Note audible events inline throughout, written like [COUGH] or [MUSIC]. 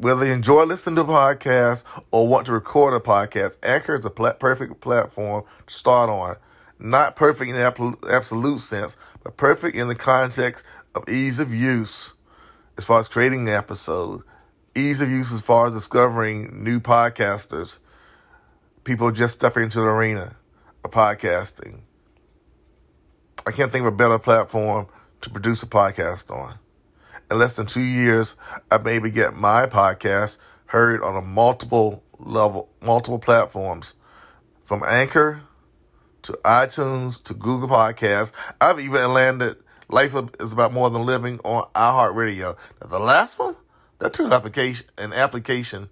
Whether you enjoy listening to podcasts or want to record a podcast, Anchor is the pla- perfect platform to start on. Not perfect in the absolute sense, but perfect in the context of ease of use as far as creating the episode, ease of use as far as discovering new podcasters, people just stepping into the arena of podcasting. I can't think of a better platform to produce a podcast on in less than two years, I maybe get my podcast heard on a multiple level, multiple platforms, from Anchor to iTunes to Google Podcasts. I've even landed Life is About More Than Living on iHeartRadio. Now, the last one, that took application an application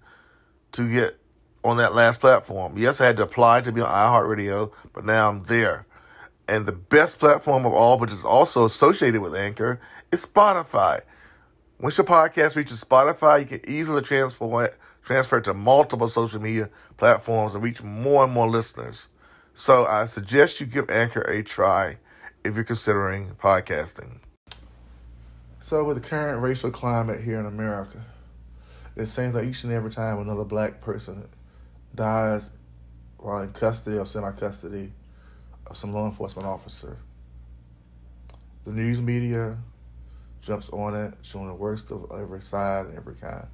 to get on that last platform. Yes, I had to apply to be on iHeartRadio, but now I'm there. And the best platform of all, which is also associated with Anchor, is Spotify. Once your podcast reaches Spotify, you can easily transfer it, transfer it to multiple social media platforms and reach more and more listeners. So I suggest you give Anchor a try if you're considering podcasting. So with the current racial climate here in America, it seems like each and every time another black person dies while in custody or semi-custody of some law enforcement officer, the news media, jumps on it, showing the worst of every side and every kind.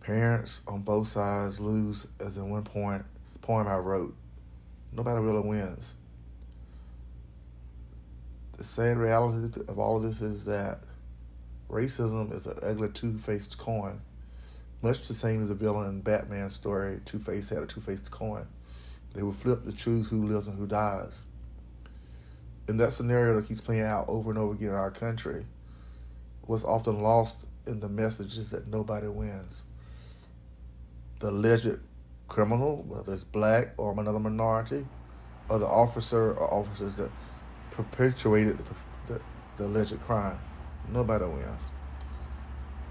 Parents on both sides lose, as in one point poem I wrote. Nobody really wins. The sad reality of all of this is that racism is an ugly two-faced coin, much the same as a villain in Batman's story. Two-Face had a two-faced coin. They would flip to choose who lives and who dies in that scenario that keeps playing out over and over again in our country, what's often lost in the message is that nobody wins. The alleged criminal, whether it's black or another minority, or the officer or officers that perpetuated the, the, the alleged crime, nobody wins.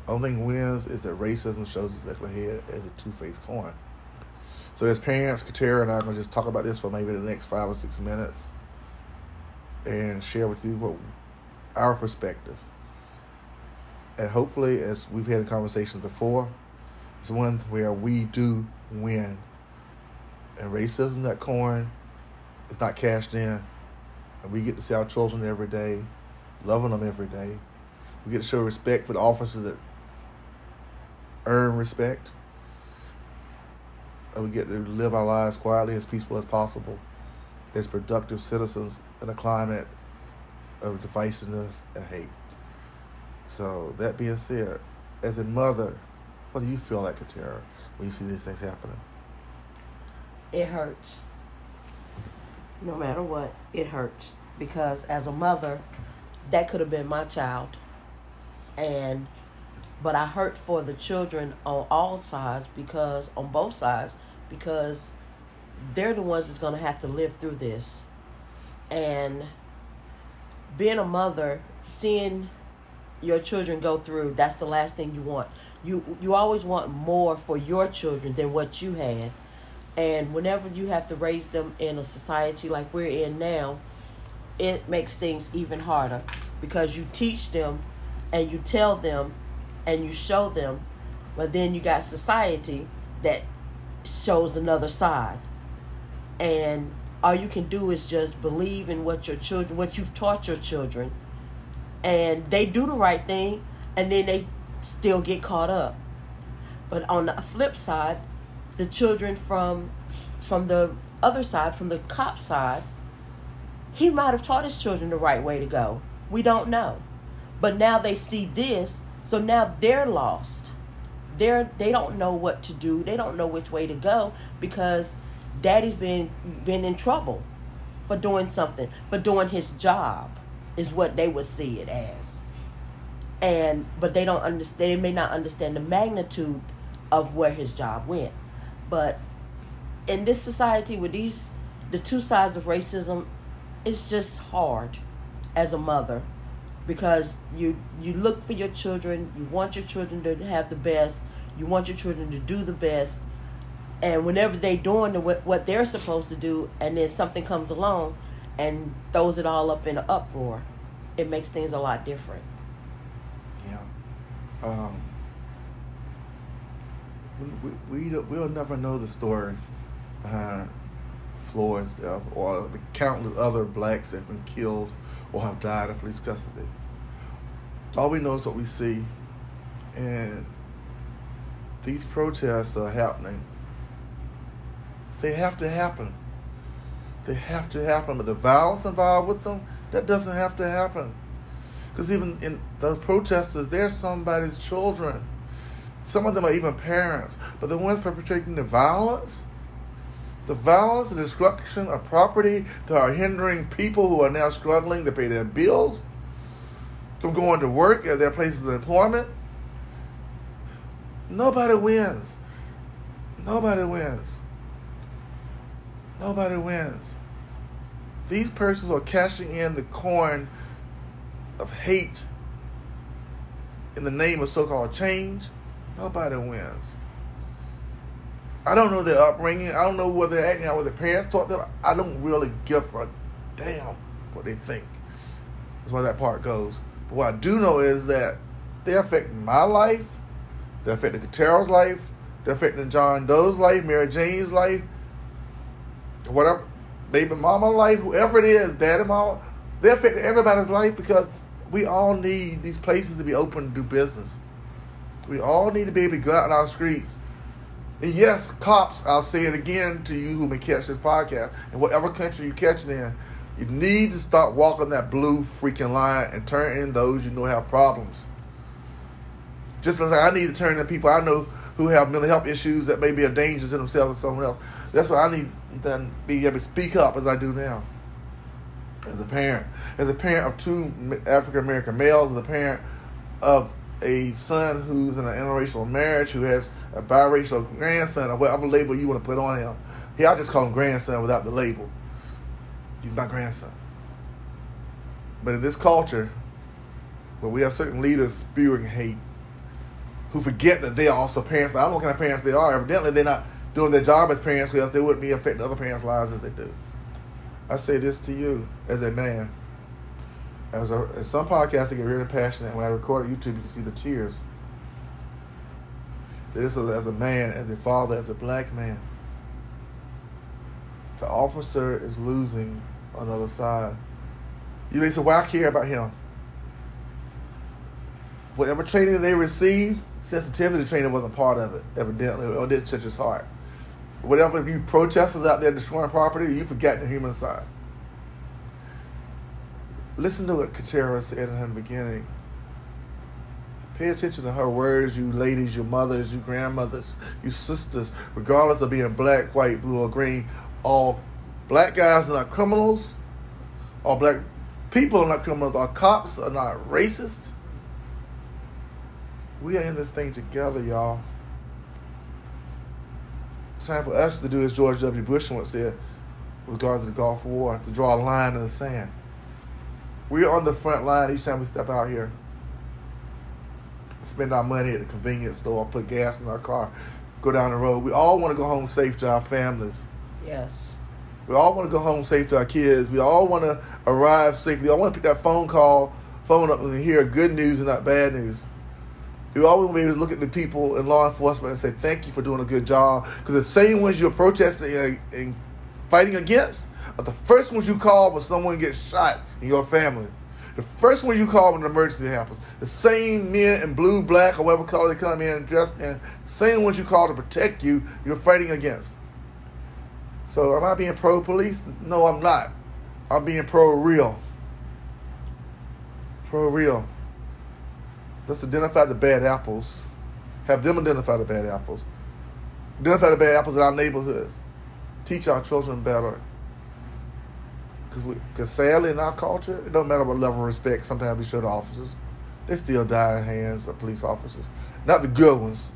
Only thing wins is that racism shows its ugly head as a two-faced coin. So as parents, Katera and I are going to just talk about this for maybe the next five or six minutes and share with you what our perspective. And hopefully, as we've had conversations before, it's one where we do win. And racism, that coin, is not cashed in. And we get to see our children every day, loving them every day. We get to show respect for the officers that earn respect. And we get to live our lives quietly, as peaceful as possible, as productive citizens in a climate of divisiveness and hate. So that being said, as a mother, what do you feel like, Katera, when you see these things happening? It hurts. No matter what, it hurts because as a mother, that could have been my child, and but I hurt for the children on all sides because on both sides because they're the ones that's going to have to live through this and being a mother, seeing your children go through, that's the last thing you want. You you always want more for your children than what you had. And whenever you have to raise them in a society like we're in now, it makes things even harder because you teach them and you tell them and you show them, but then you got society that shows another side. And all you can do is just believe in what your children what you've taught your children. And they do the right thing and then they still get caught up. But on the flip side the children from from the other side from the cop side he might have taught his children the right way to go. We don't know. But now they see this so now they're lost. They're they don't know what to do. They don't know which way to go because daddy's been been in trouble for doing something, for doing his job, is what they would see it as. And but they don't understand. They may not understand the magnitude of where his job went. But in this society, with these the two sides of racism, it's just hard as a mother because you you look for your children. You want your children to have the best. You want your children to do the best and whenever they're doing the, what they're supposed to do and then something comes along and throws it all up in an uproar it makes things a lot different yeah um, we, we, we'll never know the story behind Floyd's death or the countless other blacks that have been killed or have died in police custody. All we know is what we see, and these protests are happening. They have to happen. They have to happen, but the violence involved with them, that doesn't have to happen. Because even in those protesters, they're somebody's children. Some of them are even parents. But the ones perpetrating the violence, the violence and destruction of property that are hindering people who are now struggling to pay their bills, from going to work at their places of employment, nobody wins. Nobody wins. Nobody wins. These persons are cashing in the coin of hate in the name of so called change. Nobody wins. I don't know their upbringing. I don't know what they're acting out, what their parents taught them. I don't really give a damn what they think. That's where that part goes. But what I do know is that they're affecting my life. They're affecting Katera's life. They're affecting John Doe's life, Mary Jane's life, whatever, baby mama life, whoever it is, daddy mama. they affect everybody's life because we all need these places to be open to do business. We all need to be able to go out in our streets. And yes, cops, I'll say it again to you who may catch this podcast, in whatever country you catch it in, you need to start walking that blue freaking line and turn in those you know have problems. Just as I need to turn in people I know who have mental health issues that may be a danger to themselves or someone else. That's why I need to be able to speak up as I do now. As a parent, as a parent of two African American males, as a parent of a son who's in an interracial marriage, who has a biracial grandson, or whatever label you want to put on him. Yeah, I just call him grandson without the label. He's my grandson. But in this culture, where we have certain leaders spewing hate, who forget that they are also parents, but I don't know what kind of parents they are. Evidently, they're not doing their job as parents because they wouldn't be affecting other parents' lives as they do. I say this to you as a man. As a, in some podcasts, I get really passionate. When I record YouTube, you can see the tears. So this is as a man, as a father, as a black man. The officer is losing on the other side. You may say, "Why I care about him?" Whatever training they received, sensitivity training wasn't part of it, evidently, or didn't touch his heart. Whatever you protesters out there destroying property, you forget the human side. Listen to what Katera said in the beginning. Pay attention to her words, you ladies, your mothers, you grandmothers, you sisters, regardless of being black, white, blue, or green. All black guys are not criminals. All black people are not criminals. All cops are not racist. We are in this thing together, y'all. Time for us to do as George W. Bush once said, regards to the Gulf War, to draw a line in the sand. We're on the front line each time we step out here. Spend our money at the convenience store, put gas in our car, go down the road. We all want to go home safe to our families. Yes. We all want to go home safe to our kids. We all want to arrive safely. I want to pick that phone call, phone up, and hear good news and not bad news. We always want to look at the people in law enforcement and say, thank you for doing a good job. Because the same ones you're protesting and fighting against are the first ones you call when someone gets shot in your family. The first one you call when an emergency happens. The same men in blue, black, or whatever color they come in dressed in, same ones you call to protect you, you're fighting against. So am I being pro police? No, I'm not. I'm being pro real. Pro real. Let's identify the bad apples. Have them identify the bad apples. Identify the bad apples in our neighborhoods. Teach our children better. Because sadly, in our culture, it don't matter what level of respect sometimes we show to officers. They still die in hands of police officers. Not the good ones.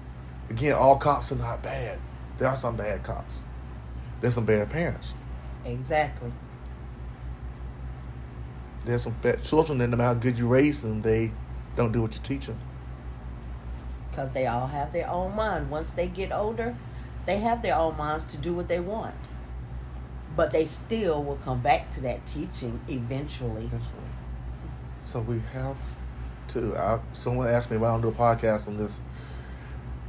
Again, all cops are not bad. There are some bad cops. There's some bad parents. Exactly. There's some bad children, and no matter how good you raise them, they don't do what you teach them. Because they all have their own mind. Once they get older, they have their own minds to do what they want. But they still will come back to that teaching eventually. Eventually. So we have to. I, someone asked me why I don't do a podcast on this.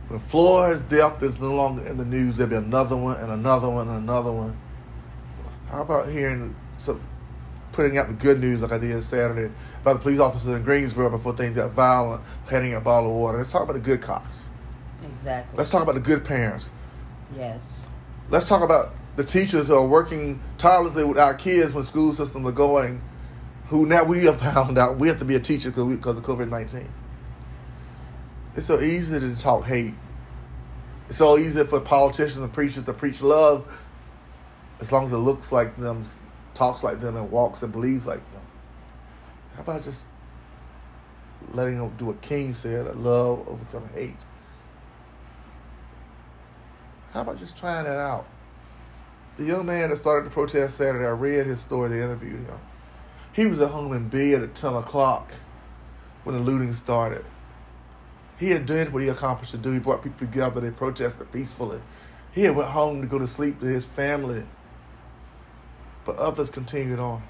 When Floyd's death is no longer in the news, there'll be another one and another one and another one. How about hearing some putting out the good news like I did Saturday about the police officers in Greensboro before things got violent, handing a bottle of water. Let's talk about the good cops. Exactly. Let's talk about the good parents. Yes. Let's talk about the teachers who are working tirelessly with our kids when school systems are going, who now we have [LAUGHS] found out we have to be a teacher because of COVID 19. It's so easy to talk hate. It's so easy for politicians and preachers to preach love as long as it looks like them, talks like them, and walks and believes like them. How about just letting them do what King said that love overcome hate? How about just trying that out? The young man that started the protest Saturday, I read his story, they interviewed him. He was at home in bed at 10 o'clock when the looting started. He had done what he accomplished to do. He brought people together. They protested peacefully. He had went home to go to sleep to his family. But others continued on.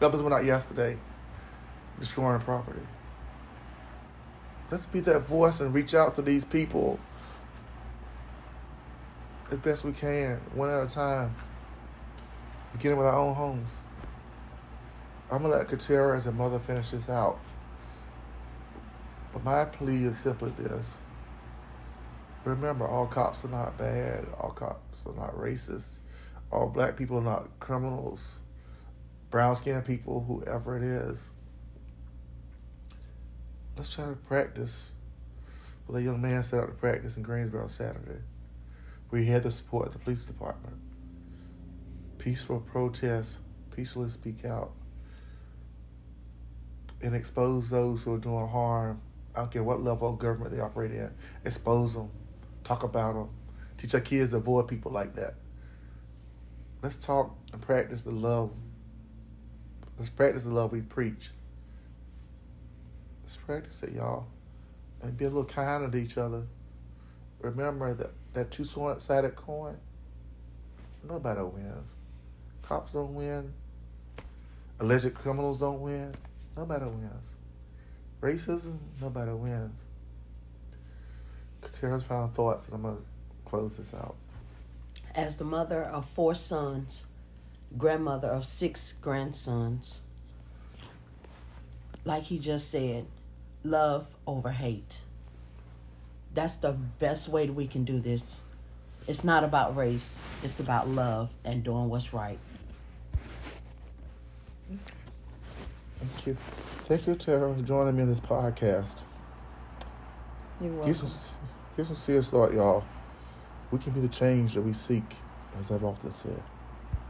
Others went out yesterday, destroying property. Let's be that voice and reach out to these people as best we can, one at a time, beginning with our own homes. I'm gonna let Katera as a mother finish this out. But my plea is simply this. Remember, all cops are not bad. All cops are not racist. All black people are not criminals. Brown skinned people, whoever it is. Let's try to practice what a young man set out to practice in Greensboro Saturday. We had the support of the police department. Peaceful protest, peacefully speak out, and expose those who are doing harm. I don't care what level of government they operate in. Expose them, talk about them, teach our kids to avoid people like that. Let's talk and practice the love. Let's practice the love we preach. Let's practice it, y'all, and be a little kinder to each other. Remember that that two sided coin, nobody wins. Cops don't win. Alleged criminals don't win. Nobody wins. Racism, nobody wins. Katera's final thoughts, and I'm going to close this out. As the mother of four sons, grandmother of six grandsons, like he just said, love over hate that's the best way that we can do this. It's not about race, it's about love and doing what's right. Thank you. Thank you, Tara, for joining me in this podcast. You're welcome. Give some, give some serious thought, y'all. We can be the change that we seek, as I've often said.